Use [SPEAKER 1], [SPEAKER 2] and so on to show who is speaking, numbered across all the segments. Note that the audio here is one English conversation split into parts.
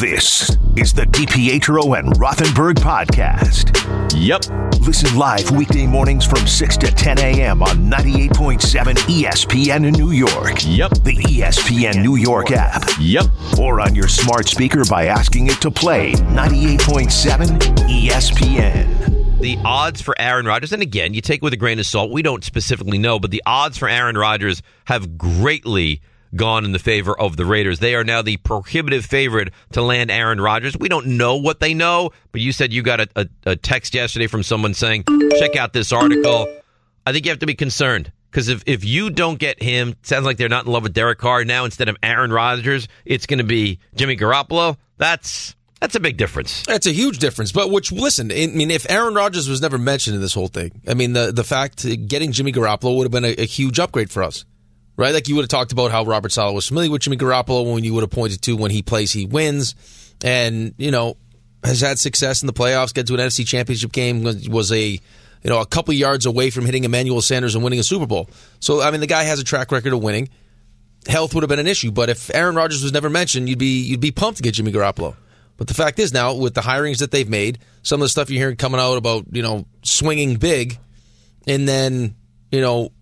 [SPEAKER 1] This is the DiPietro and Rothenberg podcast.
[SPEAKER 2] Yep.
[SPEAKER 1] Listen live weekday mornings from 6 to 10 a.m. on 98.7 ESPN in New York.
[SPEAKER 2] Yep.
[SPEAKER 1] The ESPN New York app.
[SPEAKER 2] Yep.
[SPEAKER 1] Or on your smart speaker by asking it to play 98.7 ESPN.
[SPEAKER 2] The odds for Aaron Rodgers, and again, you take it with a grain of salt. We don't specifically know, but the odds for Aaron Rodgers have greatly gone in the favor of the Raiders. They are now the prohibitive favorite to land Aaron Rodgers. We don't know what they know, but you said you got a, a, a text yesterday from someone saying, check out this article. I think you have to be concerned because if, if you don't get him, sounds like they're not in love with Derek Carr now. Instead of Aaron Rodgers, it's going to be Jimmy Garoppolo. That's that's a big difference.
[SPEAKER 3] That's a huge difference. But which, listen, I mean, if Aaron Rodgers was never mentioned in this whole thing, I mean, the the fact getting Jimmy Garoppolo would have been a, a huge upgrade for us, right? Like you would have talked about how Robert Saleh was familiar with Jimmy Garoppolo when you would have pointed to when he plays, he wins, and you know has had success in the playoffs, get to an NFC Championship game, was, was a you know a couple yards away from hitting Emmanuel Sanders and winning a Super Bowl. So I mean, the guy has a track record of winning. Health would have been an issue, but if Aaron Rodgers was never mentioned, you'd be you'd be pumped to get Jimmy Garoppolo. But the fact is now, with the hirings that they've made, some of the stuff you're hearing coming out about, you know, swinging big, and then, you know,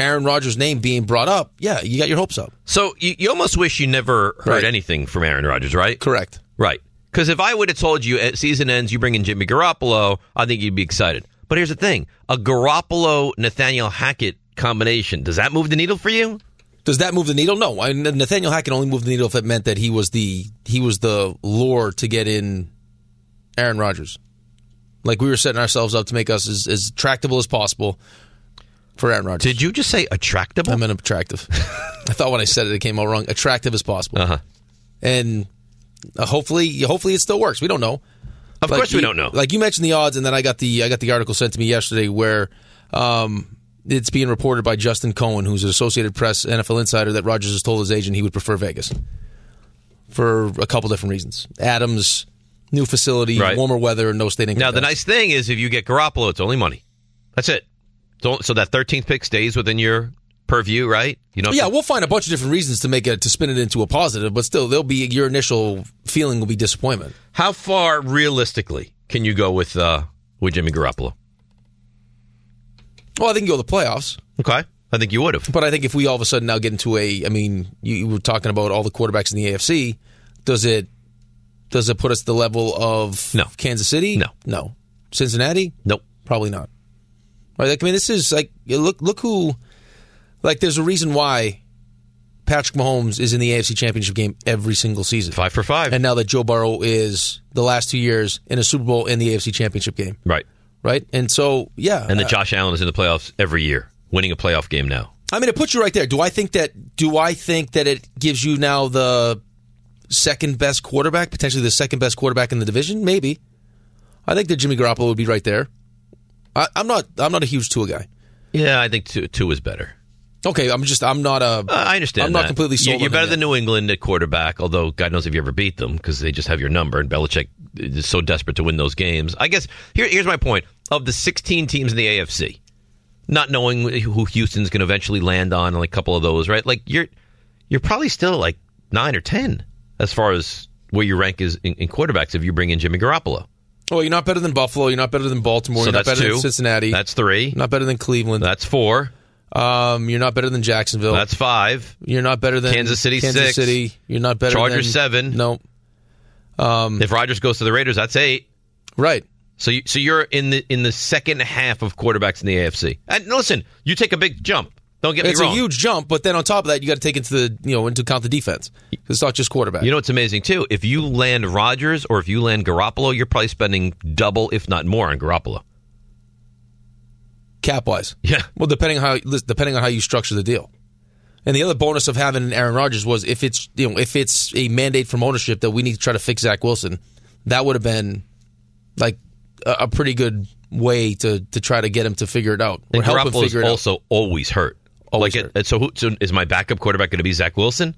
[SPEAKER 3] Aaron Rodgers' name being brought up, yeah, you got your hopes up.
[SPEAKER 2] So you, you almost wish you never heard
[SPEAKER 3] Right.
[SPEAKER 2] anything from Aaron Rodgers, right?
[SPEAKER 3] Correct.
[SPEAKER 2] Right. Because if I would have told you at season ends, you bring in Jimmy Garoppolo, I think you'd be excited. But here's the thing: a Garoppolo Nathaniel Hackett combination does that move the needle for you?
[SPEAKER 3] Does that move the needle? No. I, Nathaniel Hackett only moved the needle if it meant that he was the he was the lure to get in Aaron Rodgers. Like we were setting ourselves up to make us as, as attractable as possible for Aaron Rodgers.
[SPEAKER 2] Did you just say attractable?
[SPEAKER 3] I meant attractive. I thought when I said it, it came out wrong. Attractive as possible.
[SPEAKER 2] Uh-huh.
[SPEAKER 3] And uh, hopefully, hopefully it still works. We don't know.
[SPEAKER 2] Of
[SPEAKER 3] Like
[SPEAKER 2] course, we don't know.
[SPEAKER 3] Like you mentioned the odds, and then I got the I got the article sent to me yesterday where um, it's being reported by Justin Cohen, who's an Associated Press NFL insider, that Rodgers has told his agent he would prefer Vegas for a couple different reasons. Adams, new facility,
[SPEAKER 2] Right.
[SPEAKER 3] warmer weather, no state income.
[SPEAKER 2] now the nice thing is if you get Garoppolo, it's only money. That's it. So, so that 13th pick stays within your purview, right? You know.
[SPEAKER 3] yeah, we'll find a bunch of different reasons to make it to spin it into a positive, but still, there'll be your initial feeling will be disappointment.
[SPEAKER 2] How far realistically can you go with uh, with Jimmy Garoppolo?
[SPEAKER 3] Well, I think you go to the playoffs.
[SPEAKER 2] Okay, I think you would have.
[SPEAKER 3] But I think if we all of a sudden now get into a, I mean, you, you were talking about all the quarterbacks in the AFC. Does it does it put us at the level of
[SPEAKER 2] No.
[SPEAKER 3] Kansas City?
[SPEAKER 2] No.
[SPEAKER 3] no. Cincinnati?
[SPEAKER 2] Nope.
[SPEAKER 3] Probably not. Right? Like I mean, this is like look look who, like there's a reason why Patrick Mahomes is in the AFC Championship game every single season,
[SPEAKER 2] Five for five.
[SPEAKER 3] and now that Joe Burrow is the last two years in a Super Bowl in the AFC Championship game,
[SPEAKER 2] right.
[SPEAKER 3] right? And so yeah,
[SPEAKER 2] And that
[SPEAKER 3] uh,
[SPEAKER 2] Josh Allen is in the playoffs every year, winning a playoff game now.
[SPEAKER 3] I mean, it puts you right there. Do I think that? Do I think that it gives you now the second best quarterback, potentially the second best quarterback in the division? Maybe. I think that Jimmy Garoppolo would be right there. I, I'm not. I'm not a huge Tua guy.
[SPEAKER 2] Yeah, I think two, two is better.
[SPEAKER 3] Okay, I'm just. I'm not a.
[SPEAKER 2] Uh, I understand.
[SPEAKER 3] I'm not
[SPEAKER 2] that.
[SPEAKER 3] completely sold.
[SPEAKER 2] You- You're better than
[SPEAKER 3] yet.
[SPEAKER 2] New England at quarterback, although God knows if you ever beat them because they just have your number. And Belichick is so desperate to win those games. I guess here, here's my point: of the 16 teams in the AFC, not knowing who Houston's going to eventually land on, like a couple of those, right? Like you're you're probably still like nine or ten as far as where your rank is in, in quarterbacks if you bring in Jimmy Garoppolo.
[SPEAKER 3] Well, you're not better than Buffalo. You're not better than Baltimore.
[SPEAKER 2] so
[SPEAKER 3] you're not better
[SPEAKER 2] two.
[SPEAKER 3] than Cincinnati.
[SPEAKER 2] That's three.
[SPEAKER 3] You're not better than Cleveland.
[SPEAKER 2] That's four.
[SPEAKER 3] Um, you're not better than Jacksonville.
[SPEAKER 2] That's five.
[SPEAKER 3] you're not better than
[SPEAKER 2] Kansas City,
[SPEAKER 3] Kansas
[SPEAKER 2] six.
[SPEAKER 3] City. You're not better.
[SPEAKER 2] Than Chargers,
[SPEAKER 3] than,
[SPEAKER 2] seven.
[SPEAKER 3] No. Um,
[SPEAKER 2] If Rodgers goes to the Raiders, that's eight.
[SPEAKER 3] right.
[SPEAKER 2] So, you, so you're in the in the second half of quarterbacks in the AFC. And listen, you take a big jump. Don't get me
[SPEAKER 3] It's
[SPEAKER 2] wrong.
[SPEAKER 3] a huge jump, but then on top of that, you got to take into the you know into account the defense. It's not just quarterback.
[SPEAKER 2] You know what's amazing too? If you land Rodgers or if you land Garoppolo, you're probably spending double, if not more, on Garoppolo.
[SPEAKER 3] cap wise.
[SPEAKER 2] Yeah.
[SPEAKER 3] Well, depending on how depending on how you structure the deal. And the other bonus of having Aaron Rodgers was if it's you know if it's a mandate from ownership that we need to try to fix Zach Wilson, that would have been like a, a pretty good way to to try to get him to figure it out
[SPEAKER 2] And Garoppolo's
[SPEAKER 3] figure out.
[SPEAKER 2] also always hurt.
[SPEAKER 3] Always
[SPEAKER 2] like. It, so, who, so is my backup quarterback going to be Zach Wilson?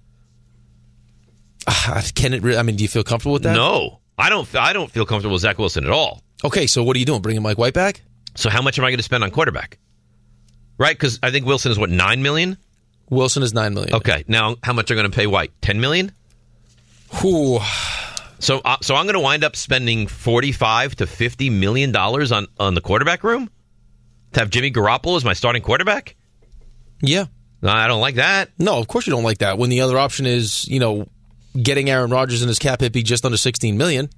[SPEAKER 3] Ah, Can it? Re- I mean, do you feel comfortable with that?
[SPEAKER 2] No, I don't. I don't feel comfortable with Zach Wilson at all.
[SPEAKER 3] Okay, so what are you doing? Bringing Mike White back?
[SPEAKER 2] So how much am I going to spend on quarterback? Right, because I think Wilson is what nine million.
[SPEAKER 3] Wilson is nine million.
[SPEAKER 2] Okay, now how much are going to pay White? Ten million.
[SPEAKER 3] Who?
[SPEAKER 2] So, uh, so I'm going to wind up spending forty-five to fifty million dollars on on the quarterback room to have Jimmy Garoppolo as my starting quarterback.
[SPEAKER 3] Yeah.
[SPEAKER 2] I don't like that.
[SPEAKER 3] No, of course you don't like that. When the other option is, you know, getting Aaron Rodgers and his cap hit be just under sixteen million,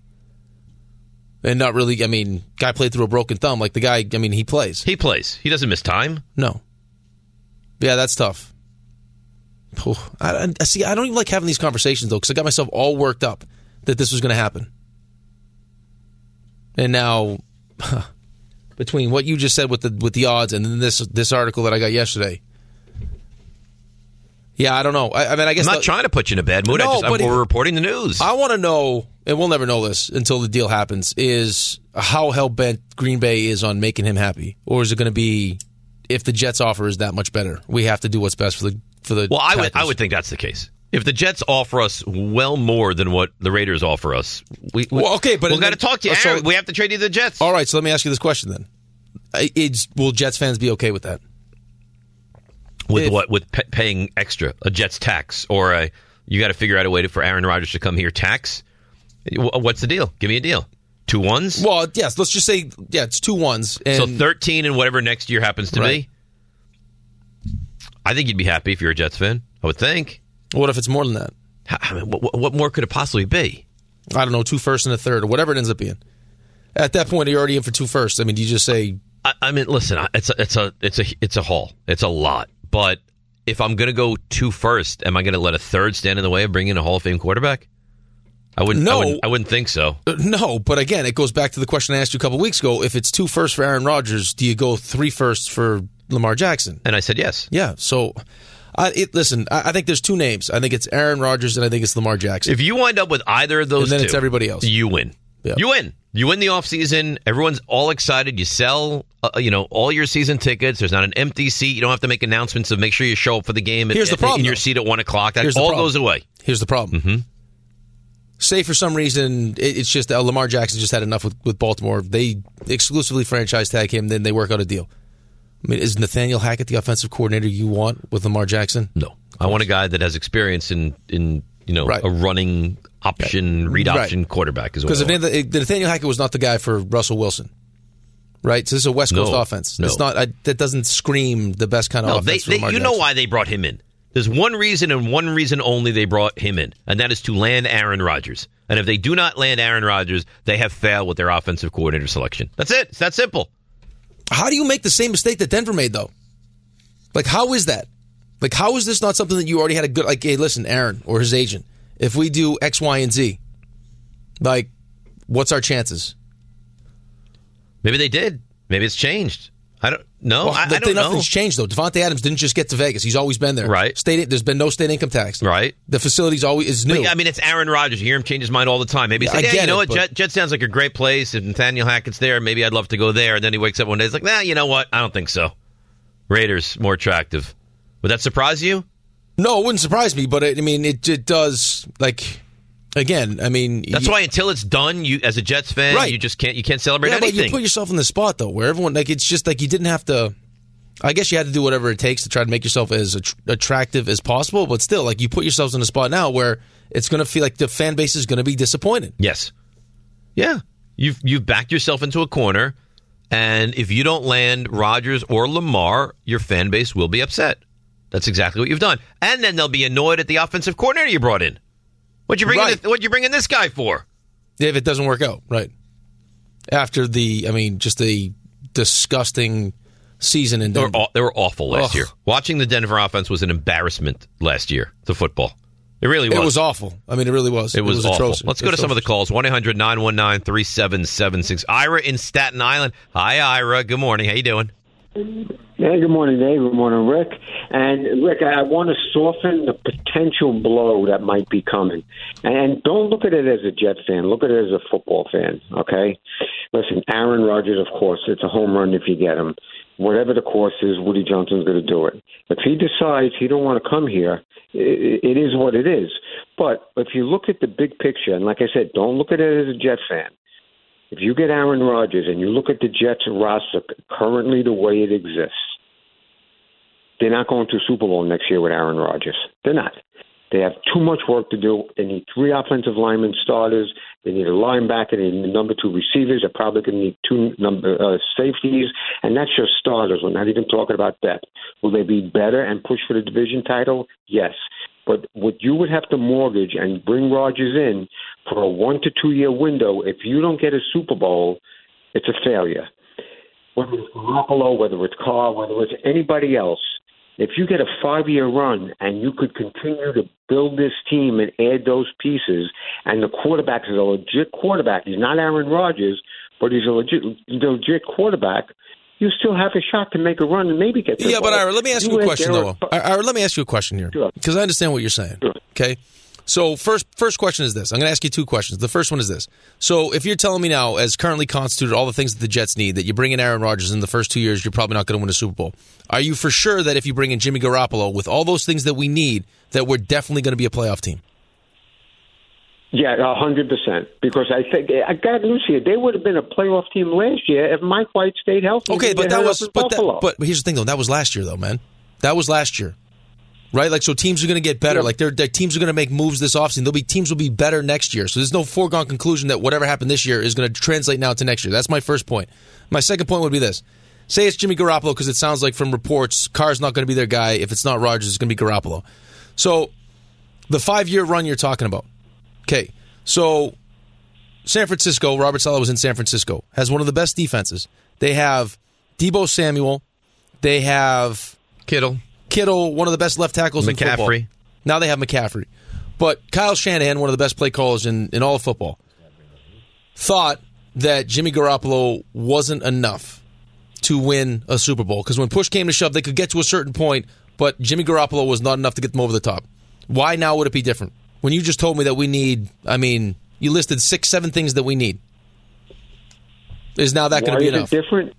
[SPEAKER 3] and not really. I mean, guy played through a broken thumb. Like the guy, I mean, he plays.
[SPEAKER 2] He plays. He doesn't miss time.
[SPEAKER 3] No. Yeah, that's tough. I, I see. I don't even like having these conversations though, because I got myself all worked up that this was going to happen, and now between what you just said with the with the odds and then this this article that I got yesterday. Yeah, I don't know. I, I mean, I guess
[SPEAKER 2] I'm not
[SPEAKER 3] the-
[SPEAKER 2] trying to put you in a bad mood. I
[SPEAKER 3] No,
[SPEAKER 2] just, I'm,
[SPEAKER 3] but
[SPEAKER 2] we're reporting the news.
[SPEAKER 3] I want to know, and we'll never know this until the deal happens, is how hell bent Green Bay is on making him happy, or is it going to be if the Jets offer is that much better, we have to do what's best for the for the.
[SPEAKER 2] Well, I would I would think that's the case. If the Jets offer us well more than what the Raiders offer us, we, we
[SPEAKER 3] Well, okay, but
[SPEAKER 2] we've got to talk to oh, you.
[SPEAKER 3] so-
[SPEAKER 2] we have to trade you to the Jets.
[SPEAKER 3] All right, so let me ask you this question then: I- it's, Will Jets fans be okay with that?
[SPEAKER 2] With
[SPEAKER 3] if-
[SPEAKER 2] what? With pa paying extra a Jets tax or a you got to figure out a way to, for Aaron Rodgers to come here tax. What's the deal? Give me a deal. Two ones.
[SPEAKER 3] Well, yes. Let's just say, yeah, it's two ones. And
[SPEAKER 2] so thirteen and whatever next year happens to
[SPEAKER 3] Right.
[SPEAKER 2] be. I think you'd be happy if you're a Jets fan. I would think.
[SPEAKER 3] what if it's more than that?
[SPEAKER 2] I mean, what, what more could it possibly be?
[SPEAKER 3] I don't know, two first and a third, or whatever it ends up being. At that point, you're already in for two firsts. I mean, do you just say,
[SPEAKER 2] I, I mean, listen, it's a, it's a, it's a, it's a haul. It's a lot. But if I'm going to go two first, am I going to let a third stand in the way of bringing a Hall of Fame quarterback? I wouldn't. I
[SPEAKER 3] No.
[SPEAKER 2] wouldn't, I wouldn't think so.
[SPEAKER 3] Uh, No, but again, it goes back to the question I asked you a couple weeks ago. If it's two firsts for Aaron Rodgers, do you go three firsts for Lamar Jackson?
[SPEAKER 2] And I said yes.
[SPEAKER 3] Yeah. So, I, it, listen, I, I think there's two names. I think it's Aaron Rodgers and I think it's Lamar Jackson.
[SPEAKER 2] If you wind up with either of those,
[SPEAKER 3] And then
[SPEAKER 2] two,
[SPEAKER 3] it's everybody else.
[SPEAKER 2] You win.
[SPEAKER 3] Yeah.
[SPEAKER 2] You win. You win the offseason. Everyone's all excited. You sell, uh, you know, all your season tickets. There's not an empty seat. You don't have to make announcements of make sure you show up for the game.
[SPEAKER 3] Here's the
[SPEAKER 2] in-
[SPEAKER 3] problem,
[SPEAKER 2] In your seat at one o'clock. That
[SPEAKER 3] Here's
[SPEAKER 2] all goes away.
[SPEAKER 3] Here's the problem.
[SPEAKER 2] Mm-hmm.
[SPEAKER 3] Say for some reason it, it's just uh, Lamar Jackson just had enough with, with Baltimore. They exclusively franchise tag him, then they work out a deal. I mean, is Nathaniel Hackett the offensive coordinator you want with Lamar Jackson?
[SPEAKER 2] No, I want a guy that has experience in in you know
[SPEAKER 3] Right.
[SPEAKER 2] a running option read
[SPEAKER 3] Right.
[SPEAKER 2] option quarterback as well.
[SPEAKER 3] Because Nathaniel Hackett was not the guy for Russell Wilson, right? So this is a West Coast
[SPEAKER 2] No.
[SPEAKER 3] offense.
[SPEAKER 2] No.
[SPEAKER 3] It's not I, that doesn't scream the best kind of
[SPEAKER 2] no,
[SPEAKER 3] offense.
[SPEAKER 2] they,
[SPEAKER 3] for
[SPEAKER 2] they you know why they brought him in. There's one reason and one reason only they brought him in, and that is to land Aaron Rodgers. And if they do not land Aaron Rodgers, they have failed with their offensive coordinator selection. That's it. It's that simple.
[SPEAKER 3] How do you make the same mistake that Denver made though? Like how is that? Like how is this not something that you already had a good like hey listen Aaron or his agent if we do X Y and Z like what's our chances?
[SPEAKER 2] Maybe they did. Maybe it's changed. I don't know.
[SPEAKER 3] Well,
[SPEAKER 2] I, I don't know.
[SPEAKER 3] nothing's changed though. Davante Adams didn't just get to Vegas. He's always been there.
[SPEAKER 2] Right.
[SPEAKER 3] State there's been no state income tax.
[SPEAKER 2] Right.
[SPEAKER 3] The facility's always is new.
[SPEAKER 2] But, I mean, it's Aaron Rodgers. You hear him change his mind all the time. Maybe he
[SPEAKER 3] Yeah,
[SPEAKER 2] said, yeah, you know
[SPEAKER 3] it,
[SPEAKER 2] what? Jet, Jet sounds like a great place. If Nathaniel Hackett's there, maybe I'd love to go there. And then he wakes up one day, he's like, nah, you know what? I don't think so. Raiders, more attractive. Would that surprise you?
[SPEAKER 3] no, it wouldn't surprise me, but it, I mean it it does like again, I mean
[SPEAKER 2] That's
[SPEAKER 3] you-
[SPEAKER 2] why until it's done, you as a Jets fan,
[SPEAKER 3] Right.
[SPEAKER 2] you just can't you can't celebrate
[SPEAKER 3] yeah, but
[SPEAKER 2] anything.
[SPEAKER 3] you put yourself in the spot though, where everyone like it's just like you didn't have to. I guess you had to do whatever it takes to try to make yourself as att- attractive as possible, but still, like you put yourselves in a spot now where it's going to feel like the fan base is going to be disappointed.
[SPEAKER 2] yes. Yeah. You've you've backed yourself into a corner, and if you don't land Rodgers or Lamar, your fan base will be upset. That's exactly what you've done. And then they'll be annoyed at the offensive coordinator you brought in. What you bringing?
[SPEAKER 3] Right.
[SPEAKER 2] What you bringing this guy for?
[SPEAKER 3] If it doesn't work out, right? After the, I mean, just a disgusting season in
[SPEAKER 2] They were,
[SPEAKER 3] Denver.
[SPEAKER 2] they were awful last
[SPEAKER 3] Ugh.
[SPEAKER 2] year. Watching the Denver offense was an embarrassment last year to football. It really was.
[SPEAKER 3] It was awful. I mean, it really was.
[SPEAKER 2] It was, awful.
[SPEAKER 3] atrocious.
[SPEAKER 2] Let's go to some of the calls. 1 800 919 3776. Ira in Staten Island. Hi, Ira. Good morning. How you doing?
[SPEAKER 4] Hey, good morning, Dave. Good morning, Rick. And Rick, I want to soften the potential blow that might be coming. And don't look at it as a Jet fan. Look at it as a football fan. Okay. Listen, Aaron Rodgers, of course, it's a home run if you get him. Whatever the course is, Woody Johnson's going to do it. If he decides he don't want to come here, it, it is what it is. But if you look at the big picture, and like I said, don't look at it as a Jet fan. If you get Aaron Rodgers and you look at the Jets roster currently the way it exists, they're not going to Super Bowl next year with Aaron Rodgers. They're not. They have too much work to do. They need three offensive linemen starters. They need a linebacker. They need number two receivers. They're probably going to need two number uh, safeties, and that's just starters. We're not even talking about depth. Will they be better and push for the division title? Yes. But what you would have to mortgage and bring Rodgers in for a one to two year window, if you don't get a Super Bowl, it's a failure. Whether it's Garoppolo, whether it's Carr, whether it's anybody else, if you get a five year run and you could continue to build this team and add those pieces, and the quarterback is a legit quarterback, he's not Aaron Rodgers, but he's a legit, legit quarterback. You still have a shot to make a run and maybe get.
[SPEAKER 3] Yeah,
[SPEAKER 4] the
[SPEAKER 3] but
[SPEAKER 4] ball.
[SPEAKER 3] Ira, let me ask you, a question though. Ira, let me ask you a question here
[SPEAKER 4] Sure.
[SPEAKER 3] because I understand what you're saying. Okay. So first, first question is this. I'm going to ask you two questions. The first one is this. So if you're telling me now, as currently constituted, all the things that the Jets need, that you bring in Aaron Rodgers in the first two years, you're probably not going to win a Super Bowl. Are you for sure that if you bring in Jimmy Garoppolo with all those things that we need, that we're definitely going to be a playoff team?
[SPEAKER 4] Yeah, a hundred percent. Because I think I got here. They would have been a playoff team last year if Mike White stayed healthy.
[SPEAKER 3] Okay, but that was but that, but here's the thing though. That was last year though, man. That was last year. Right? Like so teams are going to get better.
[SPEAKER 4] Yeah.
[SPEAKER 3] Like their their teams are going to make moves this offseason. There'll be teams will be better next year. So there's no foregone conclusion that whatever happened this year is going to translate now to next year. That's my first point. My second point would be this. Say it's Jimmy Garoppolo because it sounds like from reports Carr's not going to be their guy. If it's not Rodgers, it's going to be Garoppolo. So the 5-year run you're talking about. Okay. So San Francisco, Robert Saleh was in San Francisco, has one of the best defenses. They have Deebo Samuel. They have
[SPEAKER 2] Kittle.
[SPEAKER 3] Kittle, one of the best left tackles in football.
[SPEAKER 2] McCaffrey.
[SPEAKER 3] Now they have McCaffrey. But Kyle Shanahan, one of the best play callers in, in all of football, thought that Jimmy Garoppolo wasn't enough to win a Super Bowl. Because when push came to shove, they could get to a certain point, but Jimmy Garoppolo was not enough to get them over the top. Why now would it be different? When you just told me that we need, I mean, you listed six, seven things that we need. Is now that going to be
[SPEAKER 4] is
[SPEAKER 3] enough?
[SPEAKER 4] different?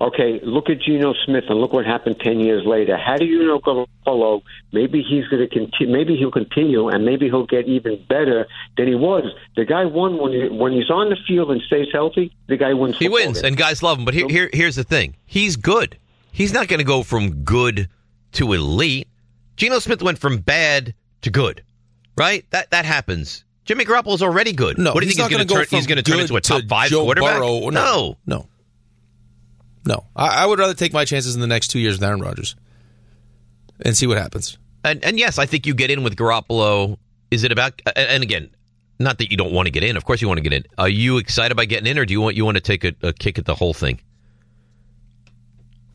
[SPEAKER 4] Okay, look at Geno Smith and look what happened ten years later. How do you know Garoppolo? Maybe he's going to continue. Maybe he'll continue, and maybe he'll get even better than he was. The guy won when he, when he's on the field and stays healthy. The guy wins.
[SPEAKER 2] He wins,
[SPEAKER 4] games.
[SPEAKER 2] and guys love him. But here, here, here's the thing: he's good. He's not going to go from good to elite. Geno Smith went from bad to good, right? That that happens. Jimmy Garoppolo's already good.
[SPEAKER 3] No,
[SPEAKER 2] what do you
[SPEAKER 3] he's
[SPEAKER 2] think
[SPEAKER 3] not
[SPEAKER 2] he's going turn? He's going to turn into a top
[SPEAKER 3] to
[SPEAKER 2] five
[SPEAKER 3] Joe
[SPEAKER 2] quarterback?
[SPEAKER 3] Burrow.
[SPEAKER 2] no,
[SPEAKER 3] no, no. I, I would rather take my chances in the next two years with Aaron Rodgers and see what happens.
[SPEAKER 2] And, and yes, I think you get in with Garoppolo. Is it about? And and again, not that you don't want to get in. Of course, you want to get in. Are you excited by getting in, or do you want you want to take a, a kick at the whole thing?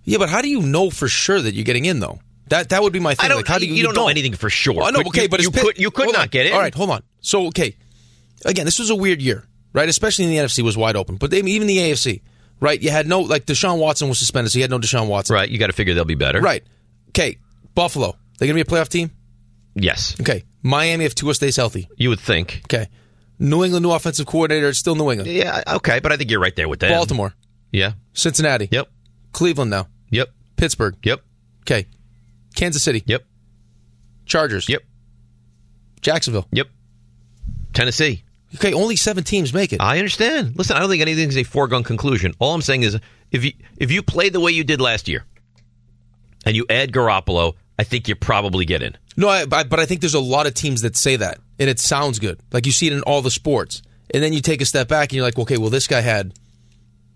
[SPEAKER 3] Yeah, but how do you know for sure that you're getting in though? That that would be my thing.
[SPEAKER 2] I don't.
[SPEAKER 3] like, how do you,
[SPEAKER 2] you, don't know anything for sure.
[SPEAKER 3] I know.
[SPEAKER 2] But
[SPEAKER 3] Okay,
[SPEAKER 2] you,
[SPEAKER 3] but
[SPEAKER 2] you
[SPEAKER 3] it's
[SPEAKER 2] could you could
[SPEAKER 3] hold
[SPEAKER 2] not
[SPEAKER 3] on.
[SPEAKER 2] get it.
[SPEAKER 3] All right, hold on. So okay, again, this was a weird year, right? Especially in the NFC was wide open, but they, even the AFC, right? You had no like Deshaun Watson was suspended, so you had no Deshaun Watson.
[SPEAKER 2] Right. You got to figure they'll be better.
[SPEAKER 3] Right. Okay. Buffalo, they gonna be a playoff team.
[SPEAKER 2] Yes.
[SPEAKER 3] Okay. Miami, if Tua stays healthy.
[SPEAKER 2] You would think.
[SPEAKER 3] Okay. New England, new offensive coordinator, it's still New England.
[SPEAKER 2] Yeah. Okay, but I think you're right there with that.
[SPEAKER 3] Baltimore,
[SPEAKER 2] Yeah.
[SPEAKER 3] Cincinnati.
[SPEAKER 2] Yep.
[SPEAKER 3] Cleveland now.
[SPEAKER 2] Yep.
[SPEAKER 3] Pittsburgh.
[SPEAKER 2] Yep.
[SPEAKER 3] Okay. Kansas City.
[SPEAKER 2] Yep.
[SPEAKER 3] Chargers.
[SPEAKER 2] Yep.
[SPEAKER 3] Jacksonville.
[SPEAKER 2] Yep. Tennessee.
[SPEAKER 3] Okay, only seven teams make it.
[SPEAKER 2] I understand. Listen, I don't think anything's a foregone conclusion. All I'm saying is, if you if you play the way you did last year, and you add Garoppolo, I think you probably get in.
[SPEAKER 3] No, I, but but I think there's a lot of teams that say that, and it sounds good. Like you see it in all the sports, and then you take a step back and you're like, okay, well, this guy had,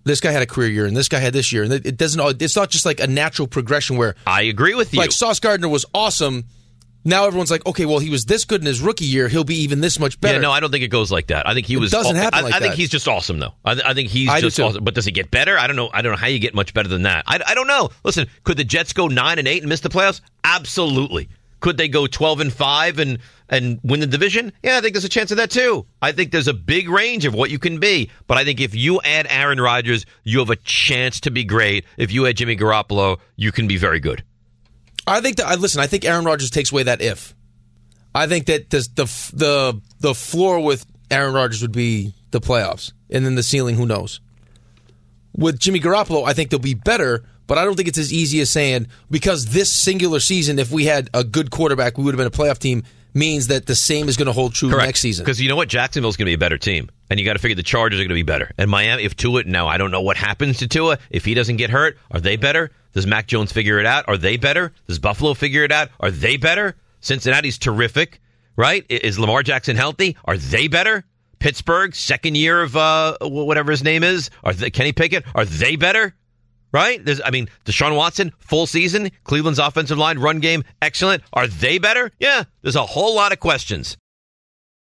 [SPEAKER 3] this guy had a career year, and this guy had this year, and it doesn't. It's not just like a natural progression where,
[SPEAKER 2] I agree with you.
[SPEAKER 3] like Sauce Gardner was awesome. Now everyone's like, okay, well, he was this good in his rookie year. He'll be even this much better.
[SPEAKER 2] Yeah, no, I don't think it goes like that. I think he
[SPEAKER 3] It
[SPEAKER 2] was.
[SPEAKER 3] doesn't happen
[SPEAKER 2] I,
[SPEAKER 3] like
[SPEAKER 2] I think
[SPEAKER 3] that.
[SPEAKER 2] he's just awesome, though. I, I think he's
[SPEAKER 3] I
[SPEAKER 2] just awesome. But does he get better? I don't know. I don't know how you get much better than that. I, I don't know. Listen, could the Jets go nine and eight and miss the playoffs? Absolutely. Could they go 12 and 5 and and win the division? Yeah, I think there's a chance of that too. I think there's a big range of what you can be, but I think if you add Aaron Rodgers, you have a chance to be great. If you add Jimmy Garoppolo, you can be very good.
[SPEAKER 3] I think that I listen. I think Aaron Rodgers takes away that if. I think that the the the floor with Aaron Rodgers would be the playoffs, and then the ceiling, who knows? With Jimmy Garoppolo, I think they'll be better, but I don't think it's as easy as saying because this singular season, if we had a good quarterback, we would have been a playoff team. Means that the same is going to hold true
[SPEAKER 2] Correct.
[SPEAKER 3] next season.
[SPEAKER 2] Because you know what, Jacksonville's going to be a better team, and you got to figure the Chargers are going to be better. And Miami, if Tua, now I don't know what happens to Tua. If he doesn't get hurt, are they better? Does Mac Jones figure it out? Are they better? Does Buffalo figure it out? Are they better? Cincinnati's terrific, right? Is Lamar Jackson healthy? Are they better? Pittsburgh, second year of uh, whatever his name is, are they, Kenny Pickett, are they better? Right? There's, I mean, Deshaun Watson, full season, Cleveland's offensive line, run game, excellent. Are they better? Yeah, there's a whole lot of questions.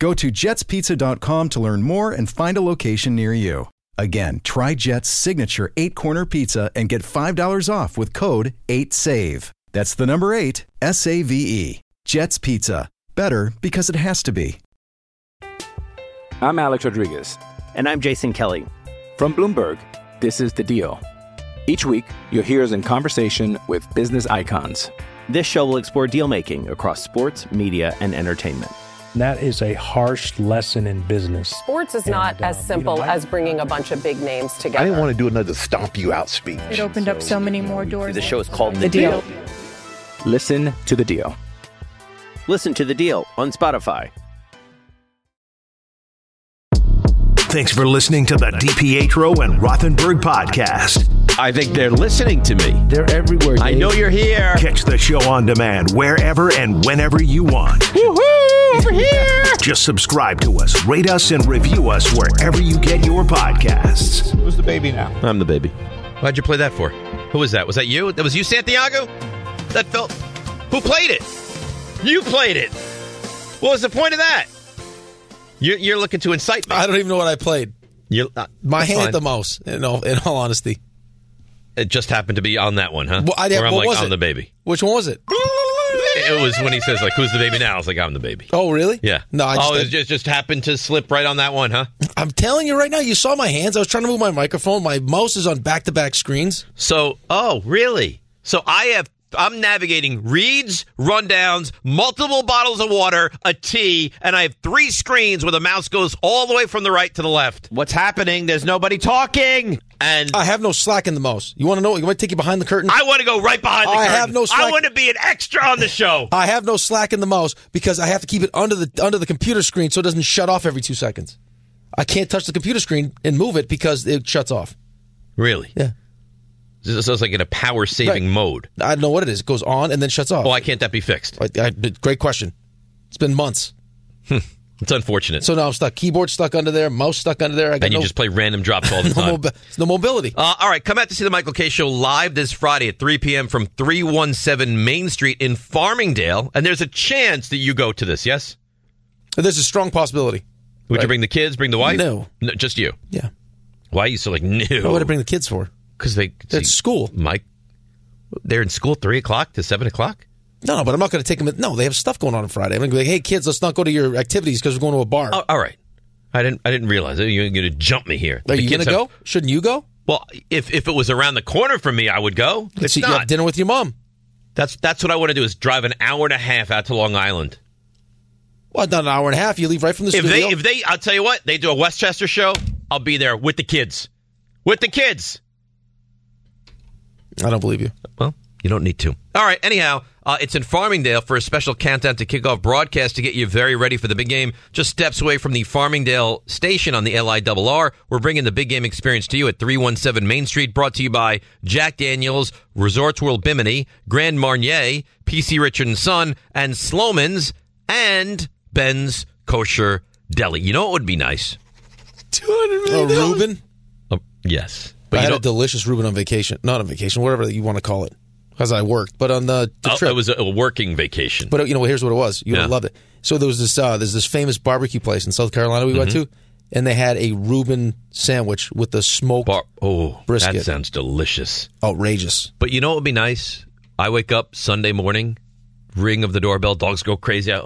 [SPEAKER 5] Go to jetspizza.com to learn more and find a location near you. Again, try Jet's signature eight corner pizza and get $5 off with code 8SAVE. That's the number eight, S A V E. Jet's Pizza. Better because it has to be.
[SPEAKER 6] I'm Alex Rodriguez.
[SPEAKER 7] And I'm Jason Kelly.
[SPEAKER 6] From Bloomberg, this is The Deal. Each week, you'll hear us in conversation with business icons.
[SPEAKER 7] This show will explore deal making across sports, media, and entertainment.
[SPEAKER 8] That is a harsh lesson in business.
[SPEAKER 9] Sports is not
[SPEAKER 8] And, uh,
[SPEAKER 9] as
[SPEAKER 8] you
[SPEAKER 9] simple
[SPEAKER 8] know, I-
[SPEAKER 9] as bringing a bunch of big names together.
[SPEAKER 10] I didn't want to do another stomp you out speech.
[SPEAKER 11] It opened up so many more doors.
[SPEAKER 7] The show is called
[SPEAKER 11] The Deal.
[SPEAKER 6] Listen to The Deal.
[SPEAKER 7] Listen to the deal on Spotify.
[SPEAKER 1] Thanks for listening to the DiPietro and Rothenberg podcast.
[SPEAKER 2] I think they're listening to me.
[SPEAKER 8] They're everywhere.
[SPEAKER 2] I know you're here.
[SPEAKER 1] Catch the show on demand wherever and whenever you want.
[SPEAKER 2] Woohoo! Over here.
[SPEAKER 1] Just subscribe to us, rate us, and review us wherever you get your podcasts.
[SPEAKER 10] Who's the baby now?
[SPEAKER 2] I'm the baby. Why'd you play that for? Who was that? Was that you? That was you, Santiago? That felt. Who played it? You played it. What was the point of that? You're, you're looking to incite me.
[SPEAKER 3] I don't even know what I played.
[SPEAKER 2] You're, uh,
[SPEAKER 3] My hand
[SPEAKER 2] fine.
[SPEAKER 3] at the mouse. In all, in all honesty,
[SPEAKER 2] It just happened to be on that one, huh?
[SPEAKER 3] Well, I-
[SPEAKER 2] Where I'm
[SPEAKER 3] what
[SPEAKER 2] like,
[SPEAKER 3] was
[SPEAKER 2] I'm
[SPEAKER 3] it?
[SPEAKER 2] the baby.
[SPEAKER 3] which one was it?
[SPEAKER 2] It was when he says like, "Who's the baby now?" I was like, "I'm the baby."
[SPEAKER 3] Oh, really?
[SPEAKER 2] Yeah.
[SPEAKER 3] No, I just,
[SPEAKER 2] oh, it just just happened to slip right on that one, huh?
[SPEAKER 3] I'm telling you right now. You saw my hands. I was trying to move my microphone. My mouse is on back to back screens.
[SPEAKER 2] So, oh, really? So I have. I'm navigating reads, rundowns, multiple bottles of water, a tea, and I have three screens where the mouse goes all the way from the right to the left. What's happening? There's nobody talking. And
[SPEAKER 3] I have no slack in the mouse. You want to know? You want to take you behind the curtain?
[SPEAKER 2] I want to go right behind the
[SPEAKER 3] I
[SPEAKER 2] curtain.
[SPEAKER 3] have no slack-
[SPEAKER 2] I want to be an extra on the show.
[SPEAKER 3] I have no slack in the mouse because I have to keep it under the under the computer screen so it doesn't shut off every two seconds. I can't touch the computer screen and move it because it shuts off.
[SPEAKER 2] Really?
[SPEAKER 3] Yeah.
[SPEAKER 2] So it's like in a power saving
[SPEAKER 3] Right.
[SPEAKER 2] mode.
[SPEAKER 3] I don't know what it is. It goes on and then shuts off.
[SPEAKER 2] Why can't that be fixed?
[SPEAKER 3] I, I, great question. It's been months. Hmm.
[SPEAKER 2] It's unfortunate.
[SPEAKER 3] So now I'm stuck. Keyboard stuck under there. Mouse stuck under there. I got
[SPEAKER 2] and you
[SPEAKER 3] no,
[SPEAKER 2] just play random drops all the
[SPEAKER 3] no,
[SPEAKER 2] time.
[SPEAKER 3] mobi- no mobility.
[SPEAKER 2] Uh, all right, come out to see the Michael K. Show live this Friday at 3 p.m. from 317 Main Street in Farmingdale. And there's a chance that you go to this, yes?
[SPEAKER 3] There's a strong possibility.
[SPEAKER 2] Would
[SPEAKER 3] Right.
[SPEAKER 2] you bring the kids, bring the wife?
[SPEAKER 3] No.
[SPEAKER 2] just you.
[SPEAKER 3] Yeah.
[SPEAKER 2] Why are you so like, no?
[SPEAKER 3] What would I bring the kids for?
[SPEAKER 2] Because they.
[SPEAKER 3] They're at school.
[SPEAKER 2] Mike, they're in school 3 o'clock to 7 o'clock?
[SPEAKER 3] No, no, but I'm not going to take them. No, they have stuff going on on Friday. I'm going to be like, hey, kids, let's not go to your activities because we're going to a bar.
[SPEAKER 2] Oh, all right. I didn't I didn't realize it. You're going to jump me here.
[SPEAKER 3] Are
[SPEAKER 2] The
[SPEAKER 3] you going
[SPEAKER 2] kids
[SPEAKER 3] to
[SPEAKER 2] have-
[SPEAKER 3] go? Shouldn't you go?
[SPEAKER 2] Well, if, if it was around the corner from me, I would go. It's
[SPEAKER 3] So you
[SPEAKER 2] not.
[SPEAKER 3] have dinner with your mom.
[SPEAKER 2] That's that's what I want to do is drive an hour and a half out to Long Island.
[SPEAKER 3] Well, not an hour and a half. You leave right from the
[SPEAKER 2] If
[SPEAKER 3] studio.
[SPEAKER 2] they, if they, I'll tell you what, they do a Westchester show, I'll be there with the kids. With the kids.
[SPEAKER 3] I don't believe you.
[SPEAKER 2] Well, you don't need to. All right. Anyhow, uh, it's in Farmingdale for a special countdown to kick off broadcast to get you very ready for the big game. Just steps away from the Farmingdale station on the LIRR. We're bringing the big game experience to you at 317 Main Street. Brought to you by Jack Daniels, Resorts World Bimini, Grand Marnier, PC Richard and Son, and Sloman's and Ben's Kosher Deli. You know what would be nice?
[SPEAKER 3] Two hundred million. A Reuben.
[SPEAKER 2] Uh, yes.
[SPEAKER 3] But I
[SPEAKER 2] you
[SPEAKER 3] had
[SPEAKER 2] know-
[SPEAKER 3] a delicious Reuben on vacation. Not on vacation, whatever you want to call it, because I worked. But on the, the
[SPEAKER 2] Oh,
[SPEAKER 3] trip,
[SPEAKER 2] it was a, a working vacation.
[SPEAKER 3] But uh, you know, here's what it was. You would have
[SPEAKER 2] Yeah.
[SPEAKER 3] loved it. So there was this uh, there's this famous barbecue place in South Carolina we went
[SPEAKER 2] Mhm.
[SPEAKER 3] to, and they had a Reuben sandwich with the smoked
[SPEAKER 2] Bar- oh,
[SPEAKER 3] brisket.
[SPEAKER 2] that sounds delicious.
[SPEAKER 3] outrageous.
[SPEAKER 2] But you know what would be nice? I wake up Sunday morning, ring of the doorbell, dogs go crazy. I-